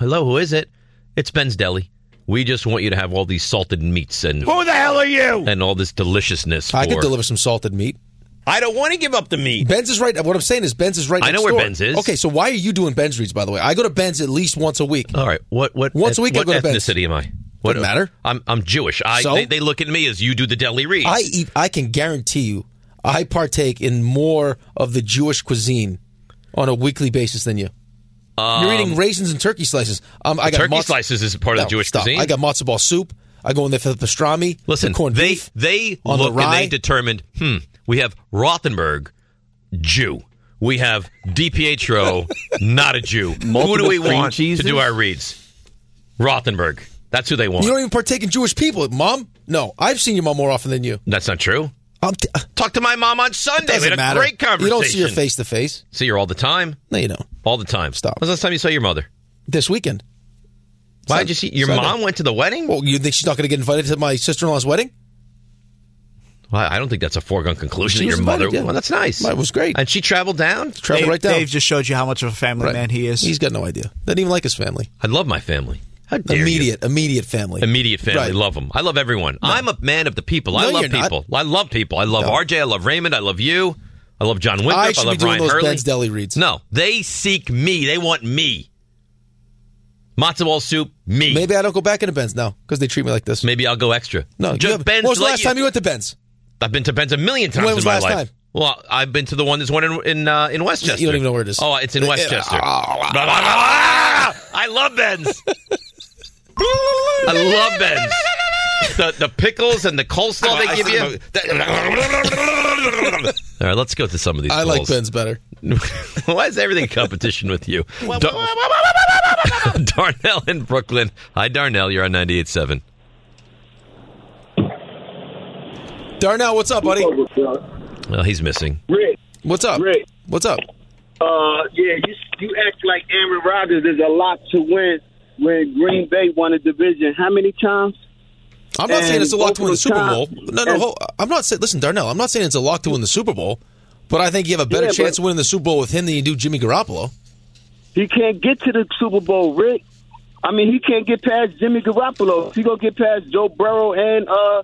[SPEAKER 2] Hello, who is it? It's Ben's Deli. We just want you to have all these salted meats and
[SPEAKER 10] Who the hell are you?
[SPEAKER 2] and all this deliciousness.
[SPEAKER 3] I could deliver some salted meat.
[SPEAKER 10] I don't want to give up the meat.
[SPEAKER 3] Ben's is right. What I'm saying is Ben's is right.
[SPEAKER 2] I know where
[SPEAKER 3] door.
[SPEAKER 2] Ben's is.
[SPEAKER 3] Okay, so why are you doing Ben's reads? By the way, I go to Ben's at least once a week.
[SPEAKER 2] All right, what what
[SPEAKER 3] Once a week I
[SPEAKER 2] What
[SPEAKER 3] go to Ben's.
[SPEAKER 2] ethnicity am I? What
[SPEAKER 3] Doesn't matter.
[SPEAKER 2] I'm I'm Jewish. I
[SPEAKER 3] So?
[SPEAKER 2] they, they look at me as you do the deli reads.
[SPEAKER 3] I eat. I can guarantee you, I partake in more of the Jewish cuisine on a weekly basis than you. You're eating raisins and turkey slices. Um, I got
[SPEAKER 2] Um, turkey
[SPEAKER 3] matzo-
[SPEAKER 2] slices is part of
[SPEAKER 3] No,
[SPEAKER 2] the Jewish
[SPEAKER 3] stop.
[SPEAKER 2] cuisine.
[SPEAKER 3] I got matzo ball soup. I go in there for the pastrami.
[SPEAKER 2] Listen,
[SPEAKER 3] the corned
[SPEAKER 2] they
[SPEAKER 3] beef.
[SPEAKER 2] they
[SPEAKER 3] on the
[SPEAKER 2] looked and they
[SPEAKER 3] rye.
[SPEAKER 2] determined, hmm, we have Rothenberg, Jew. We have DiPietro, not a Jew. who do we want
[SPEAKER 7] cheeses?
[SPEAKER 2] to do our reads? Rothenberg. That's who they want.
[SPEAKER 3] You don't even partake in Jewish people, mom. No, I've seen your mom more often than you.
[SPEAKER 2] That's not true.
[SPEAKER 3] I'm t-
[SPEAKER 2] Talk to my mom on Sunday. we
[SPEAKER 3] doesn't
[SPEAKER 2] had a
[SPEAKER 3] matter.
[SPEAKER 2] great conversation.
[SPEAKER 3] You don't see her face to face.
[SPEAKER 2] See her all the time.
[SPEAKER 3] No, you don't.
[SPEAKER 2] All the time.
[SPEAKER 3] Stop.
[SPEAKER 2] When's the last time you saw your mother?
[SPEAKER 3] This weekend.
[SPEAKER 2] Why did you see your
[SPEAKER 3] Sunday.
[SPEAKER 2] mom went to the wedding?
[SPEAKER 3] Well, you think she's not going to get invited to my sister in law's wedding?
[SPEAKER 2] Well, I don't think that's a foregone conclusion.
[SPEAKER 3] She
[SPEAKER 2] that your mother.
[SPEAKER 3] invited, yeah.
[SPEAKER 2] Well, that's nice.
[SPEAKER 3] It was great.
[SPEAKER 2] And she traveled down.
[SPEAKER 3] Travel
[SPEAKER 12] Dave,
[SPEAKER 3] right down.
[SPEAKER 12] Dave just showed you how much of a family
[SPEAKER 3] Right.
[SPEAKER 12] man he is.
[SPEAKER 3] He's got no idea. Doesn't even like his family.
[SPEAKER 2] I love my family. How dare you.
[SPEAKER 3] Immediate, immediate family.
[SPEAKER 2] Immediate family.
[SPEAKER 3] Right.
[SPEAKER 2] Love them. I love everyone. I'm a man of the people. I
[SPEAKER 3] No,
[SPEAKER 2] love
[SPEAKER 3] you're not.
[SPEAKER 2] people. I love people. I love
[SPEAKER 3] No.
[SPEAKER 2] RJ. I love Raymond. I love you. I love John Winthrop.
[SPEAKER 3] I
[SPEAKER 2] I, love
[SPEAKER 3] be doing
[SPEAKER 2] Ryan
[SPEAKER 3] those
[SPEAKER 2] Hurley.
[SPEAKER 3] Ben's Deli reads.
[SPEAKER 2] No, they seek me. They want me. Matzo ball soup, me.
[SPEAKER 3] Maybe I don't go back into Ben's now because they treat me like this.
[SPEAKER 2] Maybe I'll go extra.
[SPEAKER 3] No, you
[SPEAKER 2] just
[SPEAKER 3] have-
[SPEAKER 2] Ben's.
[SPEAKER 3] When was the
[SPEAKER 2] let
[SPEAKER 3] last time you went to Ben's?
[SPEAKER 2] I've been to Ben's a million times
[SPEAKER 3] When was
[SPEAKER 2] in my
[SPEAKER 3] last
[SPEAKER 2] life.
[SPEAKER 3] time?
[SPEAKER 2] Well, I've been to the one that's one in in, uh, in Westchester.
[SPEAKER 3] You don't even know where it is.
[SPEAKER 2] Oh, it's in Westchester. I love Ben's. I love Ben's. The the pickles and the coleslaw they give you. All right, let's go to some of these.
[SPEAKER 3] I like. Ben's better.
[SPEAKER 2] Why is everything competition with you? Dar- Darnell in Brooklyn. Hi, Darnell. You're on 98.7.
[SPEAKER 3] Darnell, what's up, buddy?
[SPEAKER 2] Well, he's missing.
[SPEAKER 13] Rick,
[SPEAKER 3] What's up?
[SPEAKER 13] Rick.
[SPEAKER 3] What's up?
[SPEAKER 13] uh, yeah, you you act like Aaron Rodgers is a lot to win when Green Bay won a division. How many times?
[SPEAKER 3] I'm not
[SPEAKER 13] And
[SPEAKER 3] saying it's a lock to win the Super
[SPEAKER 13] of
[SPEAKER 3] Bowl. No, no, hold, I'm not saying. Listen, Darnell, I'm not saying it's a lock to win the Super Bowl, but I think you have a better
[SPEAKER 13] Yeah,
[SPEAKER 3] chance of winning the Super Bowl with him than you do Jimmy Garoppolo.
[SPEAKER 13] He can't get to the Super Bowl, Rick. I mean, he can't get past Jimmy Garoppolo. He gonna get past Joe Burrow and uh,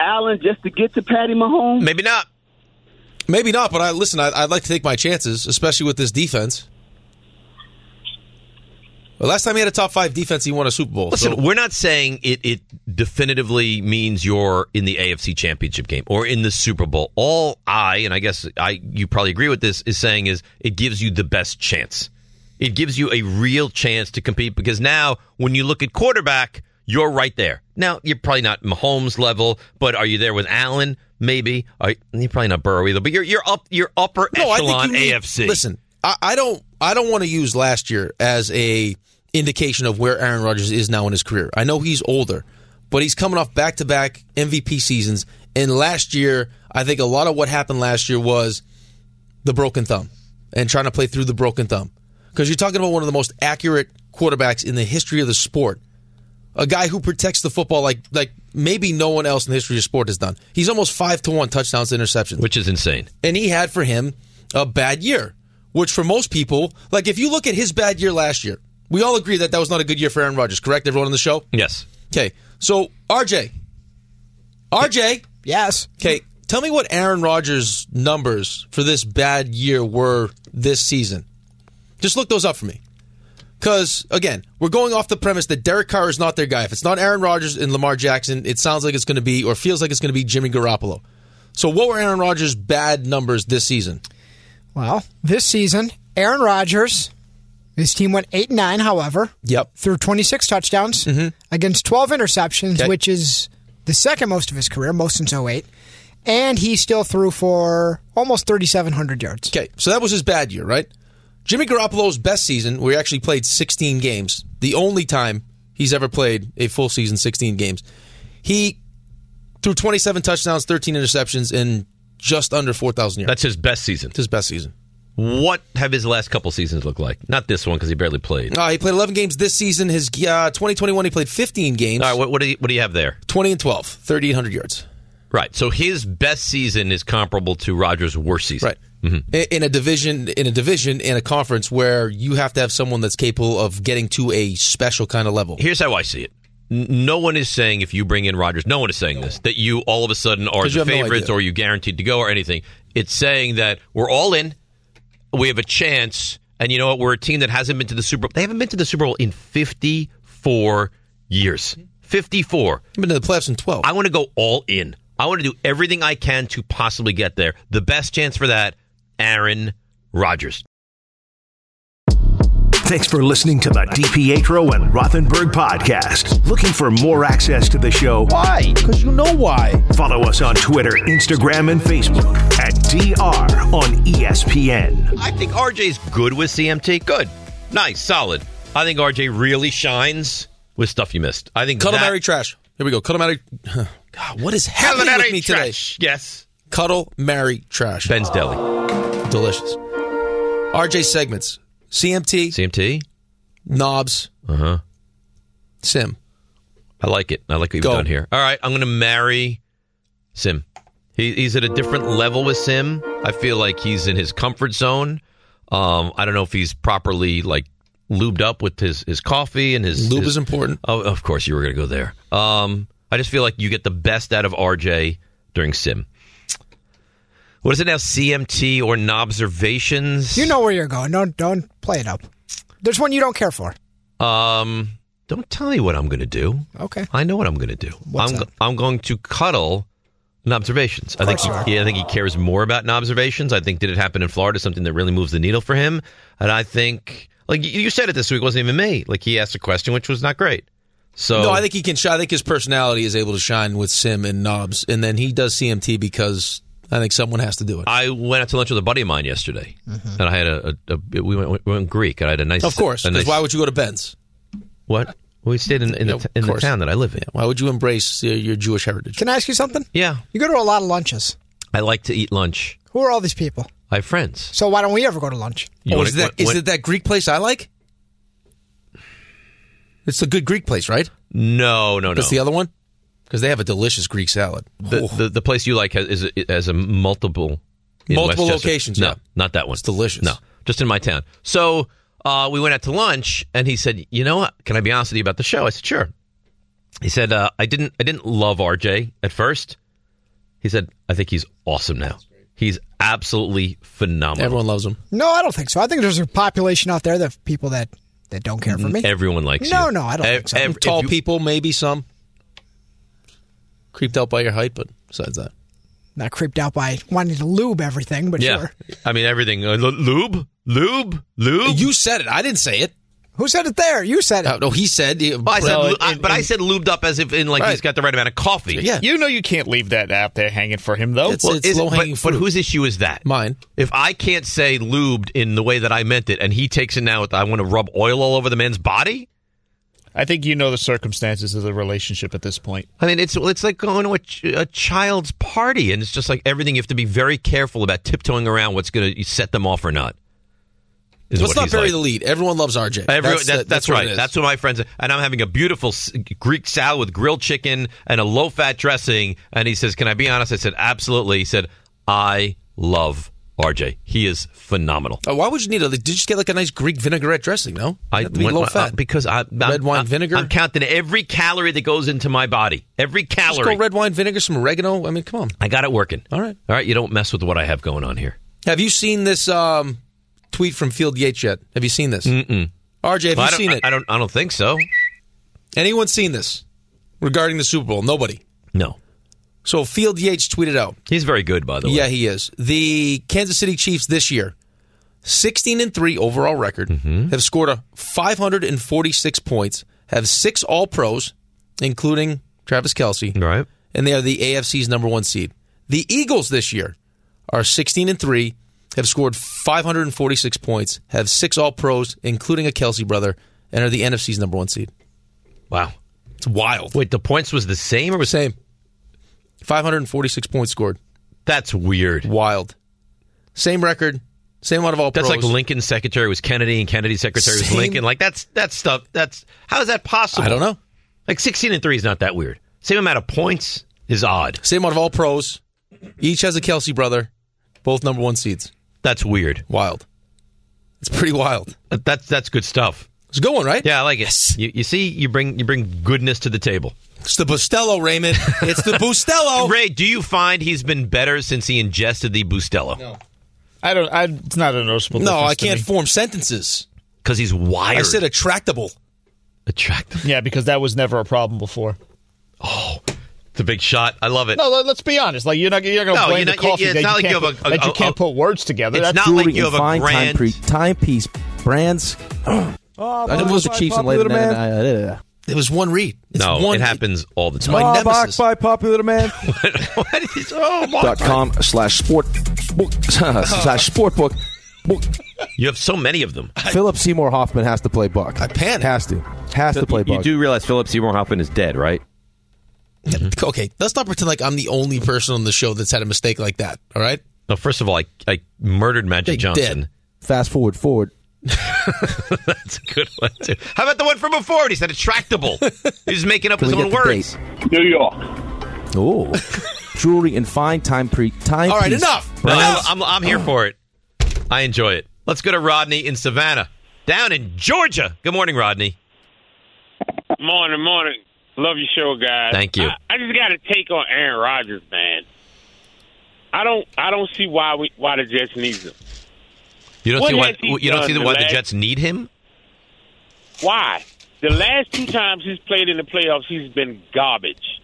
[SPEAKER 13] Allen just to get to Patty Mahomes.
[SPEAKER 2] Maybe not.
[SPEAKER 3] Maybe not, but I listen. I, I'd like to take my chances, especially with this defense. The last time he had a top five defense, he won a Super Bowl.
[SPEAKER 2] Listen,
[SPEAKER 3] so-
[SPEAKER 2] we're not saying it, it definitively means you're in the AFC Championship game or in the Super Bowl. All I, and I guess I, you probably agree with this, is saying is it gives you the best chance. It gives you a real chance to compete because now when you look at quarterback, you're right there. Now you're probably not Mahomes level, but are you there with Allen? Maybe. Are, you're probably not Burrow either, but you're you're up you're upper
[SPEAKER 3] No, I
[SPEAKER 2] echelon
[SPEAKER 3] think you need-
[SPEAKER 2] AFC.
[SPEAKER 3] Listen, I, I don't. I don't want to use last year as a indication of where Aaron Rodgers is now in his career. I know he's older, but he's coming off back to back MVP seasons. And last year, I think a lot of what happened last year was the broken thumb and trying to play through the broken thumb. Because you're talking about one of the most accurate quarterbacks in the history of the sport. A guy who protects the football like like maybe no one else in the history of sport has done. He's almost five to one touchdowns to interceptions.
[SPEAKER 2] which is insane.
[SPEAKER 3] And he had for him a bad year, which for most people, like if you look at his bad year last year, we all agree that that was not a good year for Aaron Rodgers, correct? Everyone on the show?
[SPEAKER 2] Yes.
[SPEAKER 3] Okay. So, RJ. RJ.
[SPEAKER 12] Yes.
[SPEAKER 3] Okay. Tell me what Aaron Rodgers' numbers for this bad year were this season. Just look those up for me. Because again, we're going off the premise that Derek Carr is not their guy. If it's not Aaron Rodgers and Lamar Jackson, it sounds like it's going to be or feels like it's going to be Jimmy Garoppolo. So, what were Aaron Rodgers' bad numbers this season?
[SPEAKER 12] Well, this season, Aaron Rodgers, his team went 8 9, however.
[SPEAKER 3] Yep.
[SPEAKER 12] Threw 26 touchdowns mm-hmm. against 12 interceptions,
[SPEAKER 3] Okay.
[SPEAKER 12] which is the second most of his career, most since 08. And he still threw for almost 3,700 yards.
[SPEAKER 3] Okay, so that was his bad year, right? Jimmy Garoppolo's best season, where he actually played 16 games, the only time he's ever played a full season, 16 games. He threw 27 touchdowns, 13 interceptions, and just under 4,000 yards.
[SPEAKER 2] That's his best season.
[SPEAKER 3] His best season.
[SPEAKER 2] What have his last couple seasons looked like? Not this one because he barely played.
[SPEAKER 3] Uh, he played 11 games this season. His uh, 2021, he played 15 games.
[SPEAKER 2] All right, what, what, do you, what do you have there?
[SPEAKER 3] 20 and 12, 3,800 yards.
[SPEAKER 2] Right. So his best season is comparable to Rodgers' worst season.
[SPEAKER 3] Right. Mm-hmm. I- In a division, in a division, in a conference where you have to have someone that's capable of getting to a special kind of level.
[SPEAKER 2] Here's how I see it. No one is saying if you bring in Rodgers, no one is saying this, that you all of a sudden are the
[SPEAKER 3] have no
[SPEAKER 2] favorites or you guaranteed to go or anything. It's saying that we're all in, we have a chance, and you know what? We're a team that hasn't been to the Super Bowl. They haven't been to the Super Bowl in 54 years. 54.
[SPEAKER 3] Been to the playoffs in 12.
[SPEAKER 2] I want to go all in. I want to do everything I can to possibly get there. The best chance for that, Aaron Rodgers.
[SPEAKER 1] Thanks for listening to the DiPietro and Rothenberg podcast. Looking for more access to the show?
[SPEAKER 10] Why? Because you know why.
[SPEAKER 1] Follow us on Twitter, Instagram, and Facebook at DR on ESPN.
[SPEAKER 2] I think RJ's good with CMT. Good. Nice. Solid. I think RJ really shines with stuff you missed. I think
[SPEAKER 3] Cuddle,
[SPEAKER 2] that-
[SPEAKER 3] marry, trash. Here we go. Cuddle, marry. God, what is happening with
[SPEAKER 2] Culinary
[SPEAKER 3] me today?
[SPEAKER 2] Yes.
[SPEAKER 3] Cuddle, marry, trash.
[SPEAKER 2] Ben's Deli.
[SPEAKER 3] Delicious. RJ segments. CMT,
[SPEAKER 2] CMT.
[SPEAKER 3] knobs,
[SPEAKER 2] Uh huh.
[SPEAKER 3] sim.
[SPEAKER 2] I like it. I like what you've
[SPEAKER 3] Go.
[SPEAKER 2] done here. All right. I'm going to marry Sim. He, he's at a different level with Sim. I feel like he's in his comfort zone. Um, I don't know if he's properly like lubed up with his, his coffee and his
[SPEAKER 3] Lube
[SPEAKER 2] his-
[SPEAKER 3] is important.
[SPEAKER 2] Oh, of course you were going to go there. Um, I just feel like you get the best out of RJ during Sim. What is it now? CMT or observations?
[SPEAKER 12] You know where you're going. Don't don't play it up. There's one you don't care for.
[SPEAKER 2] Um, don't tell me what I'm going to do.
[SPEAKER 12] Okay.
[SPEAKER 2] I know what I'm going to do.
[SPEAKER 12] What's
[SPEAKER 2] I'm
[SPEAKER 12] that?
[SPEAKER 2] I'm going to cuddle observations. I think
[SPEAKER 12] course you are.
[SPEAKER 2] he, I think he cares more about observations. I think did it happen in Florida something that really moves the needle for him, and I think like you- you said it this week wasn't even me. Like he asked a question which was not great. So
[SPEAKER 3] no, I think he can. shine. I think his personality is able to shine with sim and knobs, and then he does CMT because I think someone has to do it.
[SPEAKER 2] I went out to lunch with a buddy of mine yesterday, mm-hmm. and I had a, a, a we, went, we went Greek, and I had a nice.
[SPEAKER 3] Of course,
[SPEAKER 2] a
[SPEAKER 3] because
[SPEAKER 2] nice,
[SPEAKER 3] why would you go to Ben's?
[SPEAKER 2] what? We stayed in, in,
[SPEAKER 3] Yeah,
[SPEAKER 2] the,
[SPEAKER 3] of
[SPEAKER 2] in the town that I live in.
[SPEAKER 3] Why would you embrace your, your Jewish heritage?
[SPEAKER 12] Can I ask you something?
[SPEAKER 2] Yeah,
[SPEAKER 12] You go to a lot of lunches.
[SPEAKER 2] I like to eat lunch.
[SPEAKER 12] Who are all these people?
[SPEAKER 2] I have friends.
[SPEAKER 12] So why don't we ever go to lunch?
[SPEAKER 3] Oh,
[SPEAKER 2] wanna-
[SPEAKER 3] is that is
[SPEAKER 2] when-
[SPEAKER 3] it that Greek place I like? It's a good Greek place, right?
[SPEAKER 2] No, no, no.
[SPEAKER 3] That's the other one because they have a delicious Greek salad.
[SPEAKER 2] The, the the place you like has is it has a multiple in
[SPEAKER 3] Multiple
[SPEAKER 2] Westchester.
[SPEAKER 3] locations,
[SPEAKER 2] No,
[SPEAKER 3] yeah.
[SPEAKER 2] not that one. It's
[SPEAKER 3] delicious.
[SPEAKER 2] No, just in my town. So uh, we went out to lunch, and he said, "You know what? Can I be honest with you about the show?" I said, "Sure." He said, uh, "I didn't I didn't love RJ at first. He said, "I think he's awesome now. He's absolutely phenomenal.
[SPEAKER 3] Everyone loves him.
[SPEAKER 12] No, I don't think so. I think there's a population out there that people that, that don't care for me.
[SPEAKER 2] Everyone likes him.
[SPEAKER 12] No,
[SPEAKER 2] you.
[SPEAKER 12] no, I don't
[SPEAKER 2] Ev-
[SPEAKER 12] think so.
[SPEAKER 2] ev-
[SPEAKER 3] Tall
[SPEAKER 2] you-
[SPEAKER 3] people, maybe some creeped out by your height, but besides that,
[SPEAKER 12] Not creeped out by wanting to lube everything, but
[SPEAKER 2] Yeah,
[SPEAKER 12] sure.
[SPEAKER 2] I mean everything. Uh, lu- lube, lube, lube.
[SPEAKER 3] you said it. I didn't say it.
[SPEAKER 12] Who said it there? You said it.
[SPEAKER 3] Uh, no, he said.
[SPEAKER 2] Well, I said,
[SPEAKER 10] Well,
[SPEAKER 2] lu-
[SPEAKER 10] and-
[SPEAKER 2] I- but I said lubed up as if in like he's got the right amount of coffee.
[SPEAKER 3] Yeah.
[SPEAKER 10] You know you can't leave that out there hanging for him, though.
[SPEAKER 3] It's-
[SPEAKER 2] Well,
[SPEAKER 3] it's low-hanging
[SPEAKER 2] but, but whose issue is that?
[SPEAKER 3] Mine.
[SPEAKER 2] If I can't say lubed in the way that I meant it, and he takes it now with I want to rub oil all over the man's body.
[SPEAKER 10] I think you know the circumstances of the relationship at this point.
[SPEAKER 2] I mean, it's it's like going to a, ch- a child's party, and it's just like everything. You have to be very careful about tiptoeing around what's going to set them off or not. is
[SPEAKER 3] Let's
[SPEAKER 2] what
[SPEAKER 3] not
[SPEAKER 2] he's
[SPEAKER 3] bury
[SPEAKER 2] like.
[SPEAKER 3] the lead. Everyone loves RJ.
[SPEAKER 2] Every,
[SPEAKER 3] that's,
[SPEAKER 2] that's, that's,
[SPEAKER 3] what
[SPEAKER 2] right.
[SPEAKER 3] it is.
[SPEAKER 2] That's what my friends. And I'm having a beautiful Greek salad with grilled chicken and a low fat dressing. And he says, "Can I be honest?" I said, "Absolutely." He said, "I love RJ. He is phenomenal."
[SPEAKER 3] Uh, why would you need a? Did you just get like a nice Greek vinaigrette dressing? No,
[SPEAKER 2] I
[SPEAKER 3] be
[SPEAKER 2] went-
[SPEAKER 3] low
[SPEAKER 2] uh,
[SPEAKER 3] fat
[SPEAKER 2] because I, I'm,
[SPEAKER 3] Red wine
[SPEAKER 2] I'm-
[SPEAKER 3] vinegar?
[SPEAKER 2] I'm counting every calorie that goes into my body. Every
[SPEAKER 3] Just
[SPEAKER 2] calorie.
[SPEAKER 3] go red wine vinegar, some oregano. I mean, come on.
[SPEAKER 2] I got it working.
[SPEAKER 3] All right.
[SPEAKER 2] All right. You don't mess with what I have going on here.
[SPEAKER 3] Have you seen this um, tweet from Field Yates yet? Have you seen this?
[SPEAKER 2] Mm-mm.
[SPEAKER 3] RJ, have
[SPEAKER 2] Well,
[SPEAKER 3] you seen it?
[SPEAKER 2] I don't.
[SPEAKER 3] I don't
[SPEAKER 2] think so.
[SPEAKER 3] Anyone seen this regarding the Super Bowl? Nobody.
[SPEAKER 2] No.
[SPEAKER 3] So Field Yates tweeted out.
[SPEAKER 2] He's very good, by the way.
[SPEAKER 3] Yeah, he is. The Kansas City Chiefs this year, 16 and 3 overall record,
[SPEAKER 2] Mm-hmm.
[SPEAKER 3] have scored a 546 points, have six All Pros, including Travis Kelce.
[SPEAKER 2] Right.
[SPEAKER 3] And they are the AFC's number one seed. The Eagles this year are 16 and 3, have scored 546 points, have six All Pros, including a Kelce brother, and are the NFC's number one seed.
[SPEAKER 2] Wow.
[SPEAKER 3] It's wild.
[SPEAKER 2] Wait, the points was the same or was
[SPEAKER 3] same? 546 points scored.
[SPEAKER 2] That's weird.
[SPEAKER 3] Wild. Same record, same amount of all
[SPEAKER 2] That's
[SPEAKER 3] pros.
[SPEAKER 2] like Lincoln's secretary was Kennedy and Kennedy's secretary was Lincoln. Like that's that's stuff. That's how is that possible?
[SPEAKER 3] I don't know.
[SPEAKER 2] Like sixteen and three is not that weird. Same amount of points is odd.
[SPEAKER 3] Same amount of all pros. Each has a Kelce brother. Both number one seeds.
[SPEAKER 2] That's weird.
[SPEAKER 3] Wild. It's pretty wild.
[SPEAKER 2] That's that's good stuff.
[SPEAKER 3] It's a good one, right?
[SPEAKER 2] Yeah, I like it. You, you see, you bring you bring goodness to the table.
[SPEAKER 3] It's the Bustelo, Raymond. It's the Bustelo.
[SPEAKER 2] Ray, do you find he's been better since he ingested the Bustelo?
[SPEAKER 3] No.
[SPEAKER 10] I don't. I, it's not a noticeable.
[SPEAKER 3] No, I can't
[SPEAKER 10] me.
[SPEAKER 3] form sentences.
[SPEAKER 2] Because he's wired.
[SPEAKER 3] I said attractable.
[SPEAKER 2] attractive.
[SPEAKER 10] Yeah, because that was never a problem before.
[SPEAKER 2] Oh, it's a big shot. I love it.
[SPEAKER 10] No, let- let's be honest. Like you're not you're going to
[SPEAKER 2] No,
[SPEAKER 10] blame
[SPEAKER 2] you're
[SPEAKER 10] the
[SPEAKER 2] not- you-
[SPEAKER 10] coffee
[SPEAKER 2] it's
[SPEAKER 10] that
[SPEAKER 2] not like
[SPEAKER 10] can't
[SPEAKER 2] you have
[SPEAKER 10] put-
[SPEAKER 2] a-
[SPEAKER 10] that you can't
[SPEAKER 2] a-
[SPEAKER 10] put words together.
[SPEAKER 2] It's
[SPEAKER 10] That's
[SPEAKER 2] not
[SPEAKER 14] Jewelry
[SPEAKER 2] like you
[SPEAKER 14] and
[SPEAKER 2] have a
[SPEAKER 14] fine
[SPEAKER 2] grand-
[SPEAKER 14] time pre- timepiece brands.
[SPEAKER 12] Oh,
[SPEAKER 14] I know those are Chiefs and later
[SPEAKER 3] popular
[SPEAKER 14] man.
[SPEAKER 3] demand. It was one read. It's
[SPEAKER 2] no,
[SPEAKER 3] one,
[SPEAKER 2] it happens all the time.
[SPEAKER 3] my
[SPEAKER 14] Oh,
[SPEAKER 3] nemesis.
[SPEAKER 14] by popular demand.
[SPEAKER 2] oh,
[SPEAKER 14] dot com slash sport book slash sport book. book.
[SPEAKER 2] You have so many of them.
[SPEAKER 14] Philip Seymour Hoffman has to play Buck.
[SPEAKER 3] I panicked.
[SPEAKER 14] Has to. Has to play
[SPEAKER 7] You
[SPEAKER 14] Buck.
[SPEAKER 7] do realize Philip Seymour Hoffman is dead, right? Mm-hmm.
[SPEAKER 3] Okay, let's not pretend like I'm the only person on the show that's had a mistake like that. All right.
[SPEAKER 2] No, first of all, I, I murdered Magic
[SPEAKER 3] They
[SPEAKER 2] Johnson.
[SPEAKER 3] did.
[SPEAKER 14] Fast forward, forward.
[SPEAKER 2] That's a good one too. How about the one from before? He said attractable. He's making up
[SPEAKER 14] Can
[SPEAKER 2] his
[SPEAKER 14] we
[SPEAKER 2] own
[SPEAKER 14] get the
[SPEAKER 2] words.
[SPEAKER 14] date?
[SPEAKER 13] New York.
[SPEAKER 14] Oh, jewelry and fine time pre time.
[SPEAKER 3] All right, enough.
[SPEAKER 2] No,
[SPEAKER 3] Enough.
[SPEAKER 2] I'm, I'm here for it. I enjoy it. Let's go to Rodney in Savannah, down in Georgia. Good morning, Rodney.
[SPEAKER 15] Morning, morning. Love your show, guys.
[SPEAKER 2] Thank you.
[SPEAKER 15] I, I just got a take on Aaron Rodgers, man. I don't, I don't see why we, why the Jets need him.
[SPEAKER 2] You don't
[SPEAKER 15] What
[SPEAKER 2] see why you don't see
[SPEAKER 15] the
[SPEAKER 2] why the
[SPEAKER 15] last-
[SPEAKER 2] Jets need him.
[SPEAKER 15] Why? The last two times he's played in the playoffs, he's been garbage.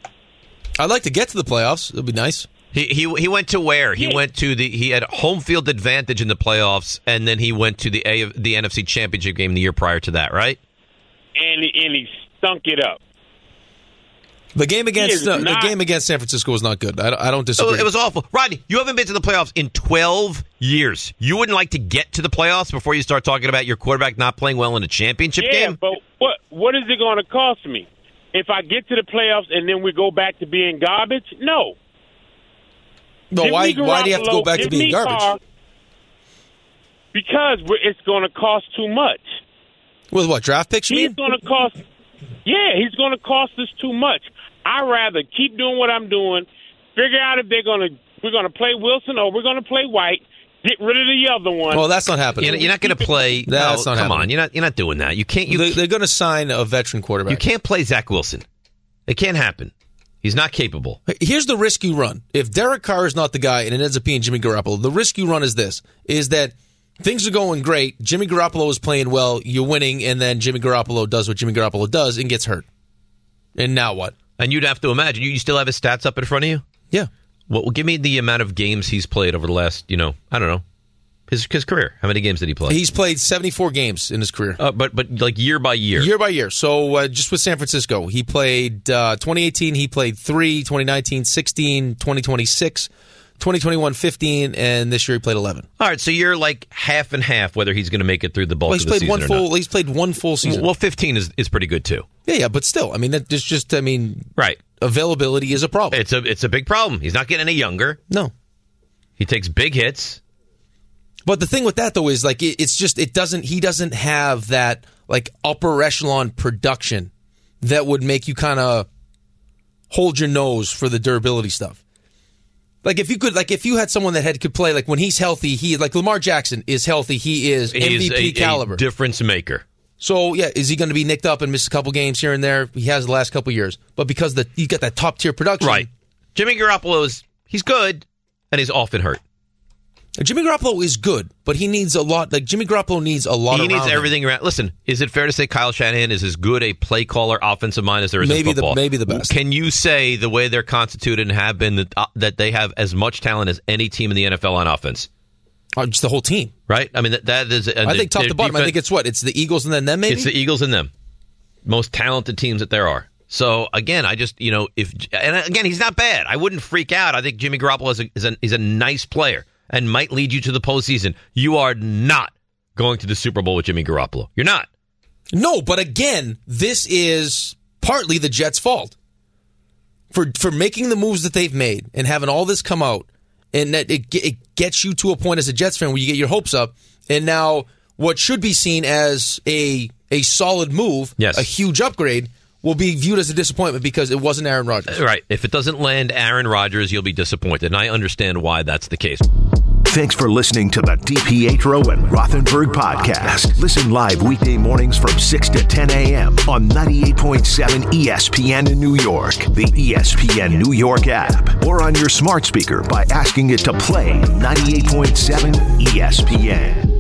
[SPEAKER 3] I'd like to get to the playoffs. It'd be nice.
[SPEAKER 2] He he he went to where? He
[SPEAKER 15] Yeah.
[SPEAKER 2] went to the he had home field advantage in the playoffs, and then he went to the A the NFC Championship game the year prior to that, right?
[SPEAKER 15] And he, and he stunk it up.
[SPEAKER 3] The game against
[SPEAKER 15] is
[SPEAKER 3] uh, the game against San Francisco was not good. I don't, I don't disagree.
[SPEAKER 2] it was awful. Rodney, you haven't been to the playoffs in 12 years. You wouldn't like to get to the playoffs before you start talking about your quarterback not playing well in a championship
[SPEAKER 15] yeah,
[SPEAKER 2] game?
[SPEAKER 15] but what what is it going to cost me if I get to the playoffs and then we go back to being garbage? No.
[SPEAKER 3] no, why why do you have to go back to being garbage?
[SPEAKER 15] Carr- because we're, it's going to cost too much.
[SPEAKER 3] With what draft picks? You
[SPEAKER 15] He's
[SPEAKER 3] mean?
[SPEAKER 15] going to cost. Yeah, he's going to cost us too much. I rather keep doing what I'm doing. Figure out if they're going to we're going to play Wilson or we're going to play White. Get rid of the other one.
[SPEAKER 3] Well, that's not happening.
[SPEAKER 2] You're, you're not going to play.
[SPEAKER 3] That's
[SPEAKER 2] no,
[SPEAKER 3] not
[SPEAKER 2] come
[SPEAKER 3] happening.
[SPEAKER 2] on, you're not. You're not doing that. You can't. You
[SPEAKER 3] they, they're going to sign a veteran quarterback.
[SPEAKER 2] you can't play Zach Wilson. It can't happen. He's not capable.
[SPEAKER 3] Here's the risk you run. If Derek Carr is not the guy and it ends up being Jimmy Garoppolo, the risk you run is this: is that things are going great. Jimmy Garoppolo is playing well. You're winning, and then Jimmy Garoppolo does what Jimmy Garoppolo does and gets hurt. And now what?
[SPEAKER 2] And you'd have to imagine. You, you still have his stats up in front of you.
[SPEAKER 3] Yeah.
[SPEAKER 2] Well, give me the amount of games he's played over the last. You know, I don't know. His his career. How many games did he play?
[SPEAKER 3] He's played 74 games in his career.
[SPEAKER 2] Uh, but but like year by year.
[SPEAKER 3] Year by year. So uh, just with San Francisco, he played uh, 2018, he played 3, 2019, 16, 2020, 6, 2021, 15, and this year he played 11.
[SPEAKER 2] All right, so you're like half and half whether he's going to make it through the bulk
[SPEAKER 3] Well, he's
[SPEAKER 2] of the
[SPEAKER 3] played
[SPEAKER 2] season
[SPEAKER 3] one full. He's played one full season.
[SPEAKER 2] Well, 15 is is pretty good too.
[SPEAKER 3] yeah, yeah, but still, I mean, that- there's just, I mean,
[SPEAKER 2] Right.
[SPEAKER 3] availability is a problem.
[SPEAKER 2] It's a it's a big problem. He's not getting any younger.
[SPEAKER 3] No.
[SPEAKER 2] He takes big hits.
[SPEAKER 3] But the thing with that though is like it, it's just it doesn't he doesn't have that like upper echelon production that would make you kind of hold your nose for the durability stuff. Like if you could like if you had someone that had could play like when he's healthy he like Lamar Jackson is healthy he is
[SPEAKER 2] He's
[SPEAKER 3] MVP
[SPEAKER 2] a, a
[SPEAKER 3] caliber.
[SPEAKER 2] difference maker.
[SPEAKER 3] so yeah, is he going to be nicked up and miss a couple games here and there? He has the last couple years, but because the you got that top tier production,
[SPEAKER 2] Right. Jimmy Garoppolo is he's good and he's often hurt.
[SPEAKER 3] Jimmy Garoppolo is good, but he needs a lot. Like Jimmy Garoppolo needs a lot.
[SPEAKER 2] He needs
[SPEAKER 3] around him.
[SPEAKER 2] everything around. Listen, is it fair to say Kyle Shanahan is as good a play caller, offensive mind as there is
[SPEAKER 3] Maybe
[SPEAKER 2] in
[SPEAKER 3] the-
[SPEAKER 2] football?
[SPEAKER 3] maybe the best.
[SPEAKER 2] Can you say the way they're constituted and have been that, uh, that they have as much talent as any team in the NFL on offense?
[SPEAKER 3] Uh, just the whole team,
[SPEAKER 2] right? I mean, that, that is.
[SPEAKER 3] I think top to bottom. I think it's what it's the Eagles and then them. Maybe
[SPEAKER 2] It's the Eagles and them. Most talented teams that there are. So again, I just you know if and again he's not bad. I wouldn't freak out. I think Jimmy Garoppolo is a, is a, is a nice player and might lead you to the postseason. You are not going to the Super Bowl with Jimmy Garoppolo. You're not.
[SPEAKER 3] No, but again, this is partly the Jets' fault for for making the moves that they've made and having all this come out, and that it, it gets you to a point as a Jets fan where you get your hopes up, and now what should be seen as a a solid move,
[SPEAKER 2] Yes.
[SPEAKER 3] a huge upgrade, will be viewed as a disappointment because it wasn't Aaron Rodgers.
[SPEAKER 2] Right. If it doesn't land Aaron Rodgers, you'll be disappointed, and I understand why that's the case.
[SPEAKER 1] Thanks for listening to the DiPietro and Rothenberg podcast. Listen live weekday mornings from 6 to 10 a.m. on 98.7 ESPN in New York, the ESPN New York app, or on your smart speaker by asking it to play 98.7 ESPN.